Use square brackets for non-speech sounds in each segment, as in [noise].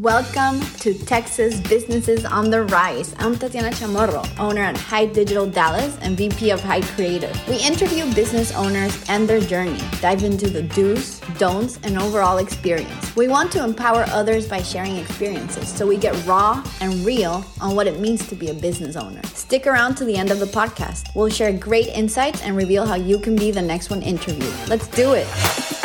Welcome to Texas Businesses on the Rise. I'm Tatiana Chamorro, owner at High Digital Dallas and VP of Hyde Creative. We interview business owners and their journey, dive into the do's, don'ts, and overall experience. We want to empower others by sharing experiences so we get raw and real on what it means to be a business owner. Stick around to the end of the podcast. We'll share great insights and reveal how you can be the next one interviewed. Let's do it.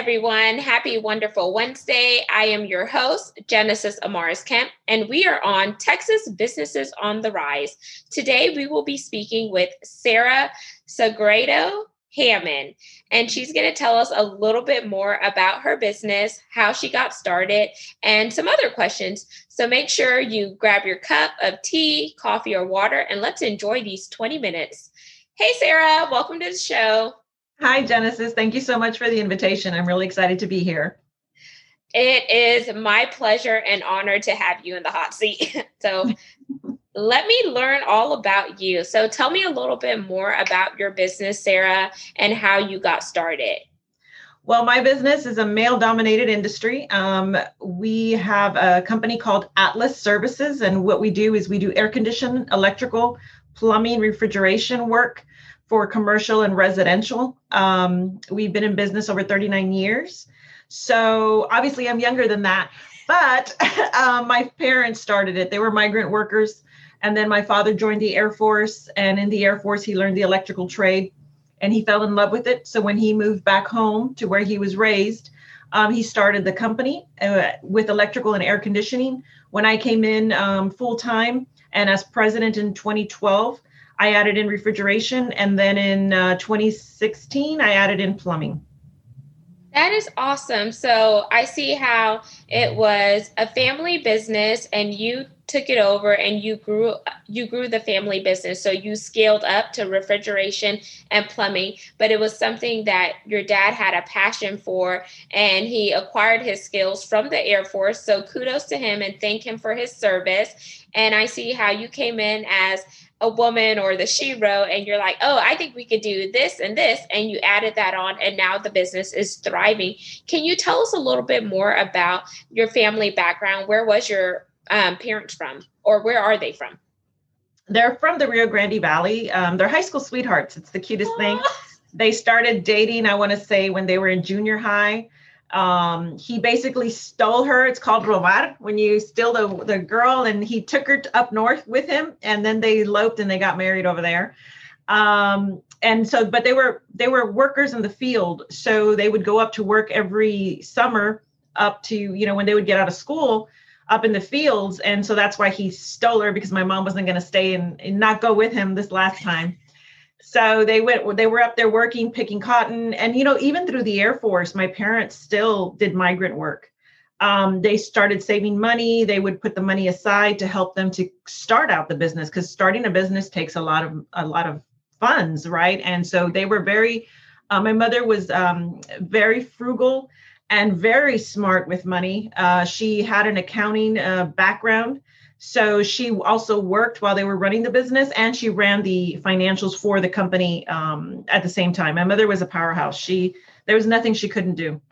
Everyone. Happy Wonderful Wednesday. I am your host, Genesis Amaris Kemp, and we are on Texas Businesses on the Rise. Today, we will be speaking with Sarah Sagredo Hammond, and she's going to tell us a little bit more about her business, how she got started, and some other questions. So make sure you grab your cup of tea, coffee, or water, and let's enjoy these 20 minutes. Hey, Sarah, welcome to the show. Hi, Genesis. Thank you so much for the invitation. I'm really excited to be here. It is my pleasure and honor to have you in the hot seat. [laughs] so, let me learn all about you. So, tell me a little bit more about your business, Sarah, and how you got started. Well, my business is a male dominated industry. Um, we have a company called Atlas Services, and what we do is we do air conditioning, electrical, plumbing, refrigeration work for commercial and residential. Um, we've been in business over 39 years. So obviously, I'm younger than that, but [laughs] um, my parents started it. They were migrant workers. And then my father joined the Air Force. And in the Air Force, he learned the electrical trade and he fell in love with it. So when he moved back home to where he was raised, um, he started the company uh, with electrical and air conditioning. When I came in um, full time and as president in 2012, I added in refrigeration, and then in uh, 2016, I added in plumbing. That is awesome. So I see how it was a family business, and you took it over and you grew you grew the family business so you scaled up to refrigeration and plumbing but it was something that your dad had a passion for and he acquired his skills from the air force so kudos to him and thank him for his service and i see how you came in as a woman or the she shero and you're like oh i think we could do this and this and you added that on and now the business is thriving. Can you tell us a little bit more about your family background? Where was your um, parents from or where are they from? They're from the rio grande valley. Um, they're high school sweethearts. It's the cutest Aww. thing they started dating i want to say when they were in junior high um, he basically stole her. It's called robar when you steal the, the girl, and he took her up north with him, and then they eloped and they got married over there. Um, and so, but they were they were workers in the field, so they would go up to work every summer up to you know when they would get out of school up in the fields, and so that's why he stole her because my mom wasn't going to stay and, and not go with him this last time so they went they were up there working picking cotton. And you know even through the air force my parents still did migrant work. Um, they started saving money. They would put the money aside to help them to start out the business because starting a business takes a lot of a lot of funds right? And so they were very uh, my mother was um, very frugal and very smart with money. Uh, she had an accounting uh, background so she also worked while they were running the business and she ran the financials for the company um, at the same time. My mother was a powerhouse. She there was nothing she couldn't do.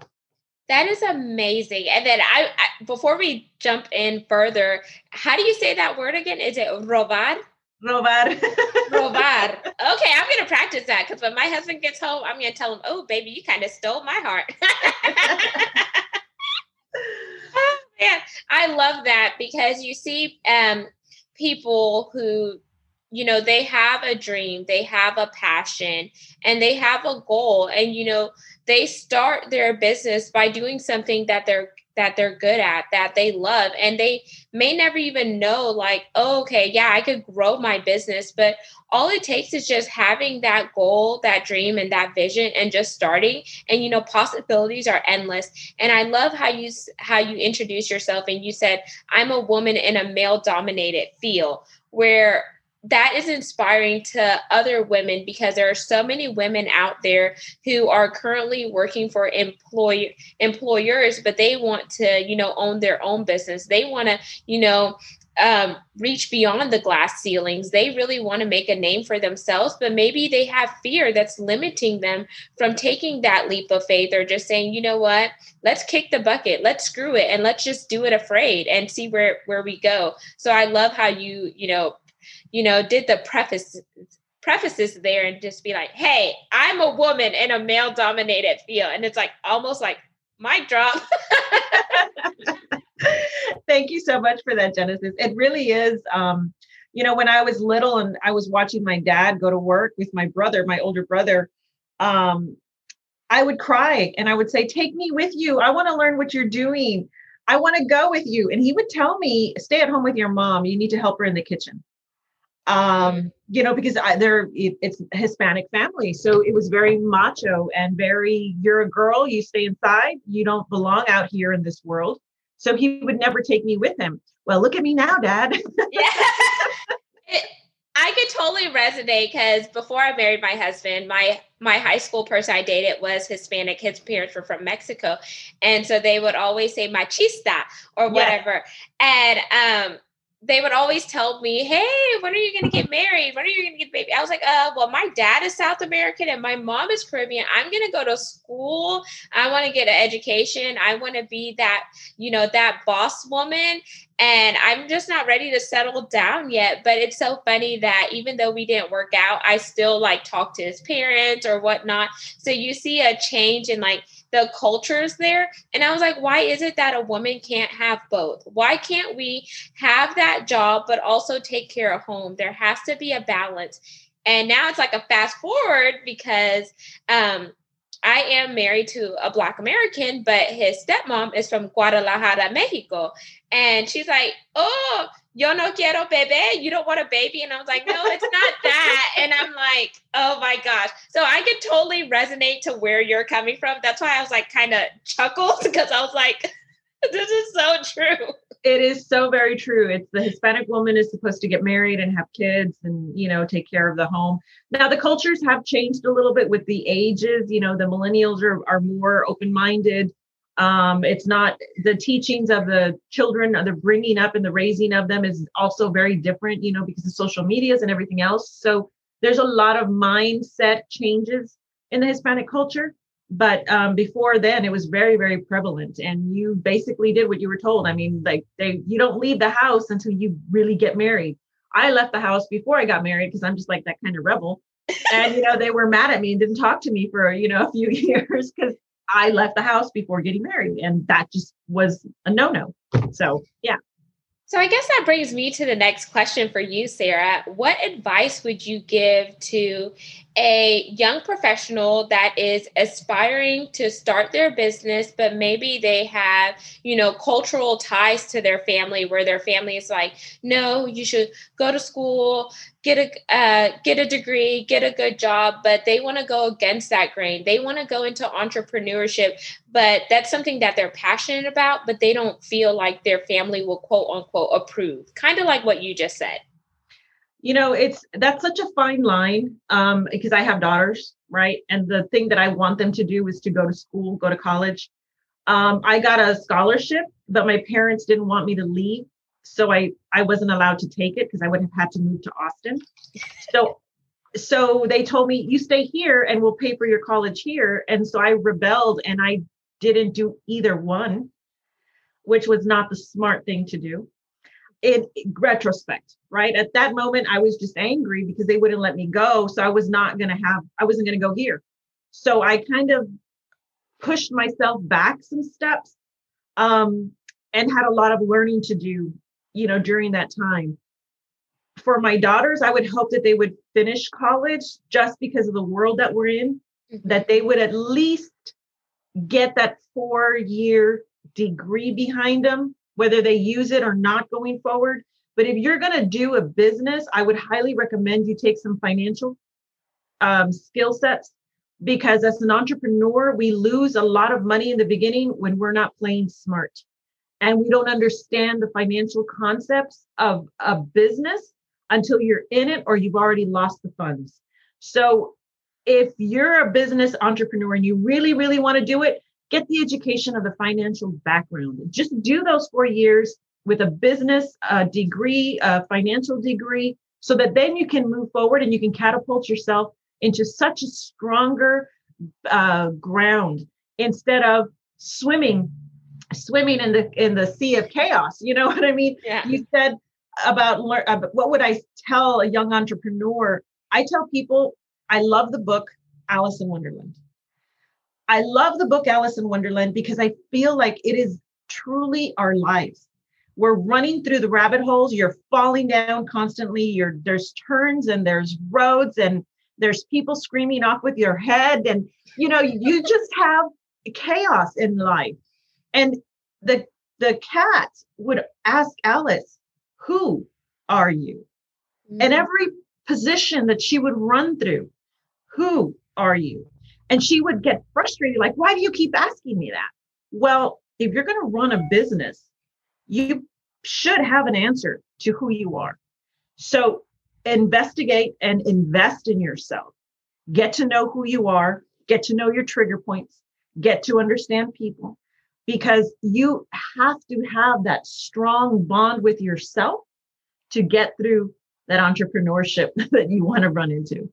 That is amazing. And then I, I before we jump in further, how do you say that word again? Is it robar? Robar. [laughs] robar. Okay, I'm gonna practice that because when my husband gets home, I'm gonna tell him, "Oh, baby, you kind of stole my heart." [laughs] Yeah, I love that because you see um, people who, you know, they have a dream, they have a passion, and they have a goal, and you know, they start their business by doing something that they're that they're good at, that they love, and they may never even know, like, oh, okay, yeah, I could grow my business, but all it takes is just having that goal, that dream, and that vision, and just starting. And you know, possibilities are endless. And I love how you how you introduce yourself, and you said, "I'm a woman in a male-dominated field," where that is inspiring to other women because there are so many women out there who are currently working for employ employers but they want to you know own their own business they want to you know um, reach beyond the glass ceilings. They really want to make a name for themselves, but maybe they have fear that's limiting them from taking that leap of faith or just saying, you know what, let's kick the bucket, let's screw it, and let's just do it afraid and see where where we go. So I love how you you know you know did the preface prefaces there and just be like, hey, I'm a woman in a male dominated field. And it's like almost like mic drop. [laughs] Thank you so much for that, Genesis. It really is. Um, you know, when I was little and I was watching my dad go to work with my brother, my older brother, um, I would cry and I would say, Take me with you. I want to learn what you're doing. I want to go with you. And he would tell me, Stay at home with your mom. You need to help her in the kitchen. Um, you know, because I, they're it, it's Hispanic family, so it was very macho and very you're a girl, you stay inside, you don't belong out here in this world. So he would never take me with him. Well, look at me now, Dad. [laughs] yeah. [laughs] It, I could totally resonate because before I married my husband, my my high school person I dated was Hispanic. His parents were from Mexico, and so they would always say "machista" or whatever. And um, they would always tell me, "Hey, when are you going to get married? When are you going to get baby?" I was like, "Uh, well, my dad is South American and my mom is Caribbean. I'm going to go to school. I want to get an education. I want to be that, you know, that boss woman." And I'm just not ready to settle down yet. But it's so funny that even though we didn't work out, I still like talk to his parents or whatnot. So you see a change in like the cultures there. And I was like, why is it that a woman can't have both? Why can't we have that job, but also take care of home? There has to be a balance. And now it's like a fast forward because um, I am married to a Black American, but his stepmom is from Guadalajara, Mexico. And she's like, Oh, yo no quiero bebé. You don't want a baby. And I was like, No, it's not [laughs] that. and I'm like, Oh my gosh. So I could totally resonate to where you're coming from. That's why I was like, kind of chuckled [laughs] because I was like, [laughs] This is so true it is so very true. It's the Hispanic woman is supposed to get married and have kids and, you know, take care of the home. Now, the cultures have changed a little bit with the ages. You know, the millennials are, are more open minded. Um, it's not the teachings of the children, the bringing up and the raising of them is also very different, you know, because of social medias and everything else. So there's a lot of mindset changes in the Hispanic culture but um, before then it was very very prevalent and you basically did what you were told. I mean like they you don't leave the house until you really get married. I left the house before i got married because i'm just like that kind of rebel. And you know they were mad at me and didn't talk to me for you know a few [laughs] years because i left the house before getting married and that just was a no-no. So yeah. So I guess that brings me to the next question for you, Sarah. What advice would you give to a young professional that is aspiring to start their business, but maybe they have, you know, cultural ties to their family where their family is like, no, you should go to school, get a uh, get a degree, get a good job, but they want to go against that grain. They want to go into entrepreneurship, but that's something that they're passionate about, but they don't feel like their family will quote unquote approve. Kind of like what you just said. You know, it's that's such a fine line um, because I have daughters, right? And the thing that I want them to do is to go to school, go to college. Um, I got a scholarship, but my parents didn't want me to leave so I I wasn't allowed to take it because I would have had to move to Austin. So so they told me you stay here and we'll pay for your college here and so I rebelled and I didn't do either one which was not the smart thing to do in retrospect right at that moment I was just angry because they wouldn't let me go so I was not going to have I wasn't going to go here so I kind of pushed myself back some steps um, and had a lot of learning to do you know, during that time. For my daughters, I would hope that they would finish college just because of the world that we're in, mm-hmm. that they would at least get that four year degree behind them, whether they use it or not going forward. But if you're going to do a business, I would highly recommend you take some financial um, skill sets because as an entrepreneur, we lose a lot of money in the beginning when we're not playing smart and we don't understand the financial concepts of a business until you're in it or you've already lost the funds. So if you're a business entrepreneur and you really, really want to do it, get the education of the financial background. Just do those four years, with a business uh, degree, a financial degree, so that then you can move forward and you can catapult yourself into such a stronger uh, ground instead of swimming swimming in the in the sea of chaos you know [laughs] what i mean Yeah. you said about lear- uh, what would i tell a young entrepreneur i tell people i love the book alice in wonderland i love the book alice in wonderland because i feel like it is truly our lives. We're running through the rabbit holes. You're falling down constantly. You're there's turns and there's roads and there's people screaming off with your head. And you know you just have chaos in life. And the the cat would ask alice who are you? And Mm-hmm. every position that she would run through who are you and she would get frustrated like why do you keep asking me that? Well if you're going to run a business you should have an answer to who you are. So investigate and invest in yourself. Get to know who you are get to know your trigger points get to understand people because you have to have that strong bond with yourself to get through that entrepreneurship [laughs] that you want to run into.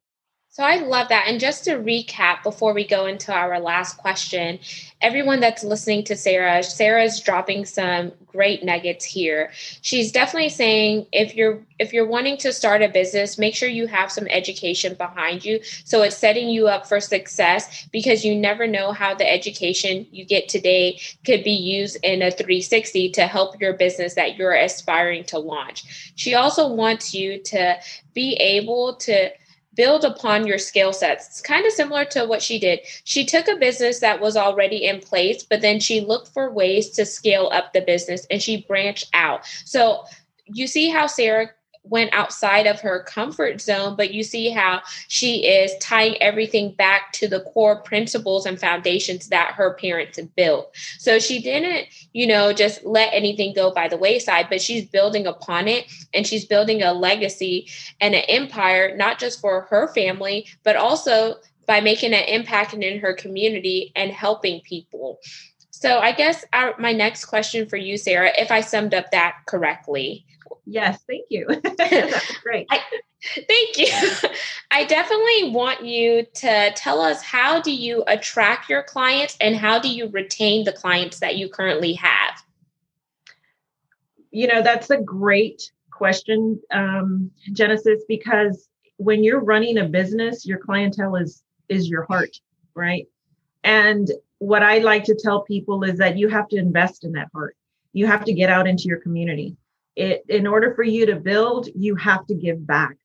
So I love that. And just to recap before we go into our last question, everyone that's listening to Sarah, Sarah's dropping some great nuggets here. She's definitely saying if you're if you're wanting to start a business, make sure you have some education behind you so it's setting you up for success because you never know how the education you get today could be used in a 360 to help your business that you're aspiring to launch. She also wants you to be able to build upon your skill sets. It's kind of similar to what she did. She took a business that was already in place, but then she looked for ways to scale up the business and she branched out. So you see how Sarah went outside of her comfort zone, but you see how she is tying everything back to the core principles and foundations that her parents had built. So she didn't, you know, just let anything go by the wayside, but she's building upon it and she's building a legacy and an empire, not just for her family, but also by making an impact in her community and helping people. So I guess our, my next question for you, Sarah, if I summed up that correctly, Yes, thank you. [laughs] [laughs] Great. Thank you. [laughs] I definitely want you to tell us how do you attract your clients and how do you retain the clients that you currently have? You know, that's a great question, um, Genesis, because when you're running a business, your clientele is is your heart, right? And what I like to tell people is that you have to invest in that heart. You have to get out into your community. It in order for you to build, you have to give back.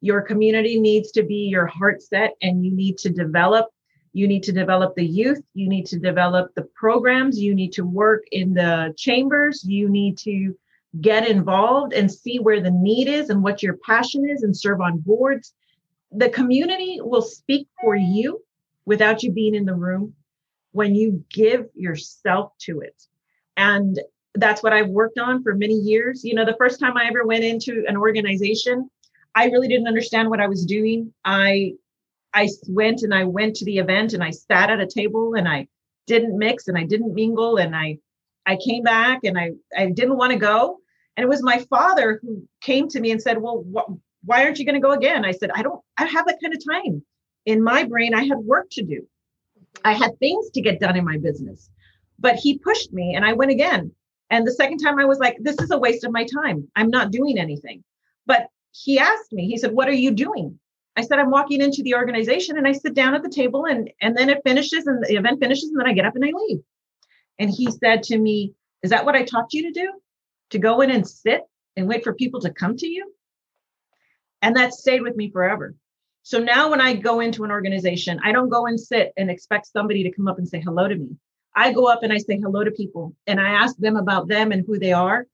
Your community needs to be your heart set and you need to develop you need to develop the youth you need to develop the programs you need to work in the chambers you need to get involved and see where the need is and what your passion is and serve on boards the community will speak for you without you being in the room when you give yourself to it and that's what I've worked on for many years. You know, the first time I ever went into an organization, I really didn't understand what I was doing. I I went and I went to the event and I sat at a table and I didn't mix and I didn't mingle and I I came back and I I didn't want to go. And it was my father who came to me and said, "Well, wh- why aren't you going to go again?" I said, "I don't I have that kind of time. In my brain, I had work to do. I had things to get done in my business." But he pushed me and I went again. And the second time I was like, this is a waste of my time. I'm not doing anything. But he asked me, he said, what are you doing? I said, I'm walking into the organization and I sit down at the table and, and then it finishes and the event finishes and then I get up and I leave. And he said to me, is that what I taught you to do? To go in and sit and wait for people to come to you? And that stayed with me forever. So now when I go into an organization, I don't go and sit and expect somebody to come up and say hello to me. I go up and I say hello to people and I ask them about them and who they are.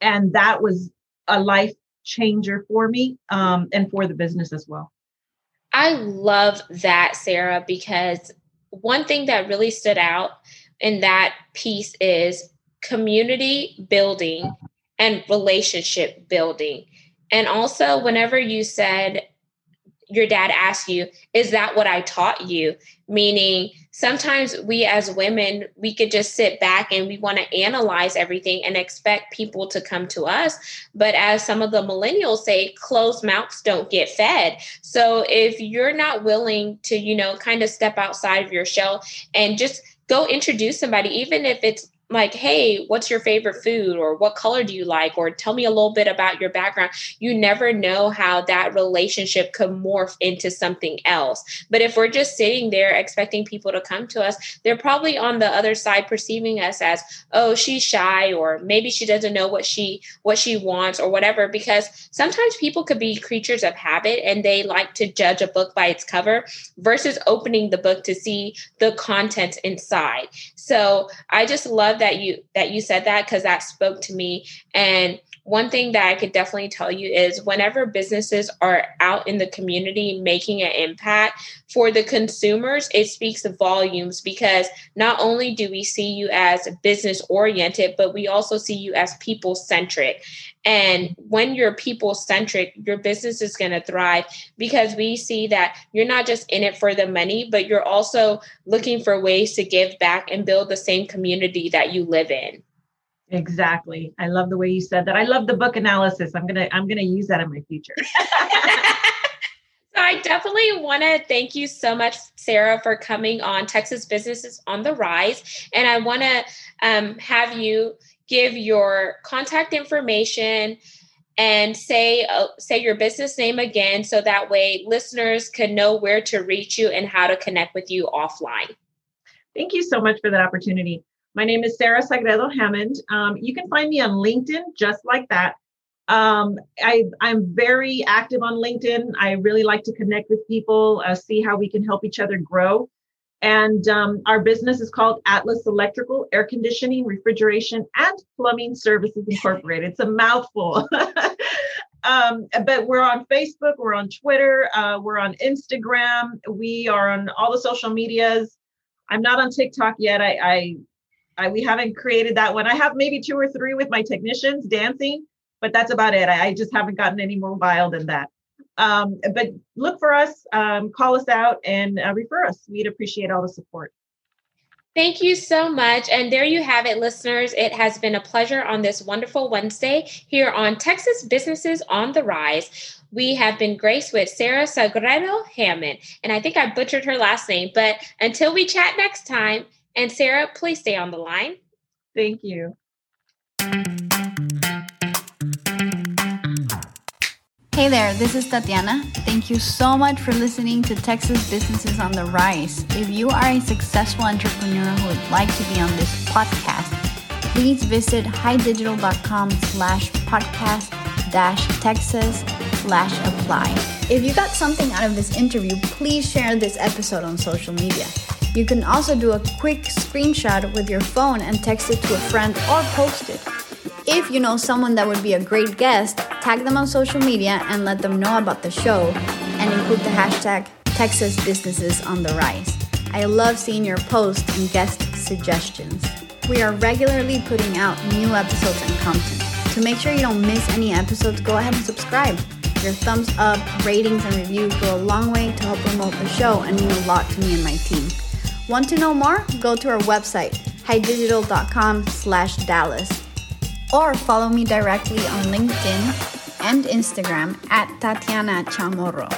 And that was a life changer for me um, and for the business as well. I love that, Sarah, because one thing that really stood out in that piece is community building and relationship building. And also, whenever you said your dad asks you, Is that what I taught you? Meaning, sometimes we as women, we could just sit back and we want to analyze everything and expect people to come to us. But as some of the millennials say, closed mouths don't get fed. So if you're not willing to, you know, kind of step outside of your shell and just go introduce somebody, even if it's like, hey, what's your favorite food? Or what color do you like? Or tell me a little bit about your background. You never know how that relationship could morph into something else. But if we're just sitting there expecting people to come to us, they're probably on the other side perceiving us as, oh, she's shy, or maybe she doesn't know what she what she wants or whatever. Because sometimes people could be creatures of habit and they like to judge a book by its cover versus opening the book to see the content inside. So I just love that you that you said that because that spoke to me. And one thing that I could definitely tell you is whenever businesses are out in the community making an impact for the consumers, it speaks volumes because not only do we see you as business oriented, but we also see you as people centric. And when you're people centric, your business is going to thrive because we see that you're not just in it for the money, but you're also looking for ways to give back and build the same community that you live in. Exactly. I love the way you said that. I love the book analysis. I'm going to I'm going to use that in my future. [laughs] So I definitely want to thank you so much, Sarah, for coming on Texas Businesses on the Rise. And I want to um, have you give your contact information and say uh, say your business name again so that way listeners can know where to reach you and how to connect with you offline. Thank you so much for that opportunity. My name is Sarah Sagredo Hammond. Um, you can find me on LinkedIn just like that. Um, I, I'm very active on LinkedIn. I really like to connect with people, uh, see how we can help each other grow. And um, our business is called Atlas Electrical Air Conditioning, Refrigeration, and Plumbing Services Incorporated. It's a mouthful. [laughs] um, but we're on Facebook, we're on Twitter, uh, we're on Instagram, we are on all the social medias. I'm not on TikTok yet. I, I I, we haven't created that one. I have maybe two or three with my technicians dancing, but that's about it. I, I just haven't gotten any more wild than that. Um, but look for us, um, call us out, and uh, refer us. We'd appreciate all the support. Thank you so much. And there you have it, listeners. It has been a pleasure on this wonderful Wednesday here on Texas Businesses on the Rise. We have been graced with Sarah Sagredo Hammond. And I think I butchered her last name. But until we chat next time, and Sarah, please stay on the line. Thank you. Hey there, this is Tatiana. Thank you so much for listening to Texas Businesses on the Rise. If you are a successful entrepreneur who would like to be on this podcast, please visit highdigital.com slash podcast dash Texas slash apply. If you got something out of this interview, please share this episode on social media. You can also do a quick screenshot with your phone and text it to a friend or post it. If you know someone that would be a great guest, tag them on social media and let them know about the show and include the hashtag Texas Businesses on the Rise. I love seeing your posts and guest suggestions. We are regularly putting out new episodes and content. To make sure you don't miss any episodes, go ahead and subscribe. Your thumbs up, ratings, and reviews go a long way to help promote the show and mean a lot to me and my team. Want to know more? Go to our website, highdigital.com slash Dallas. Or follow me directly on LinkedIn and Instagram at Tatiana Chamorro.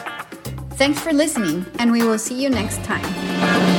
Thanks for listening, and we will see you next time.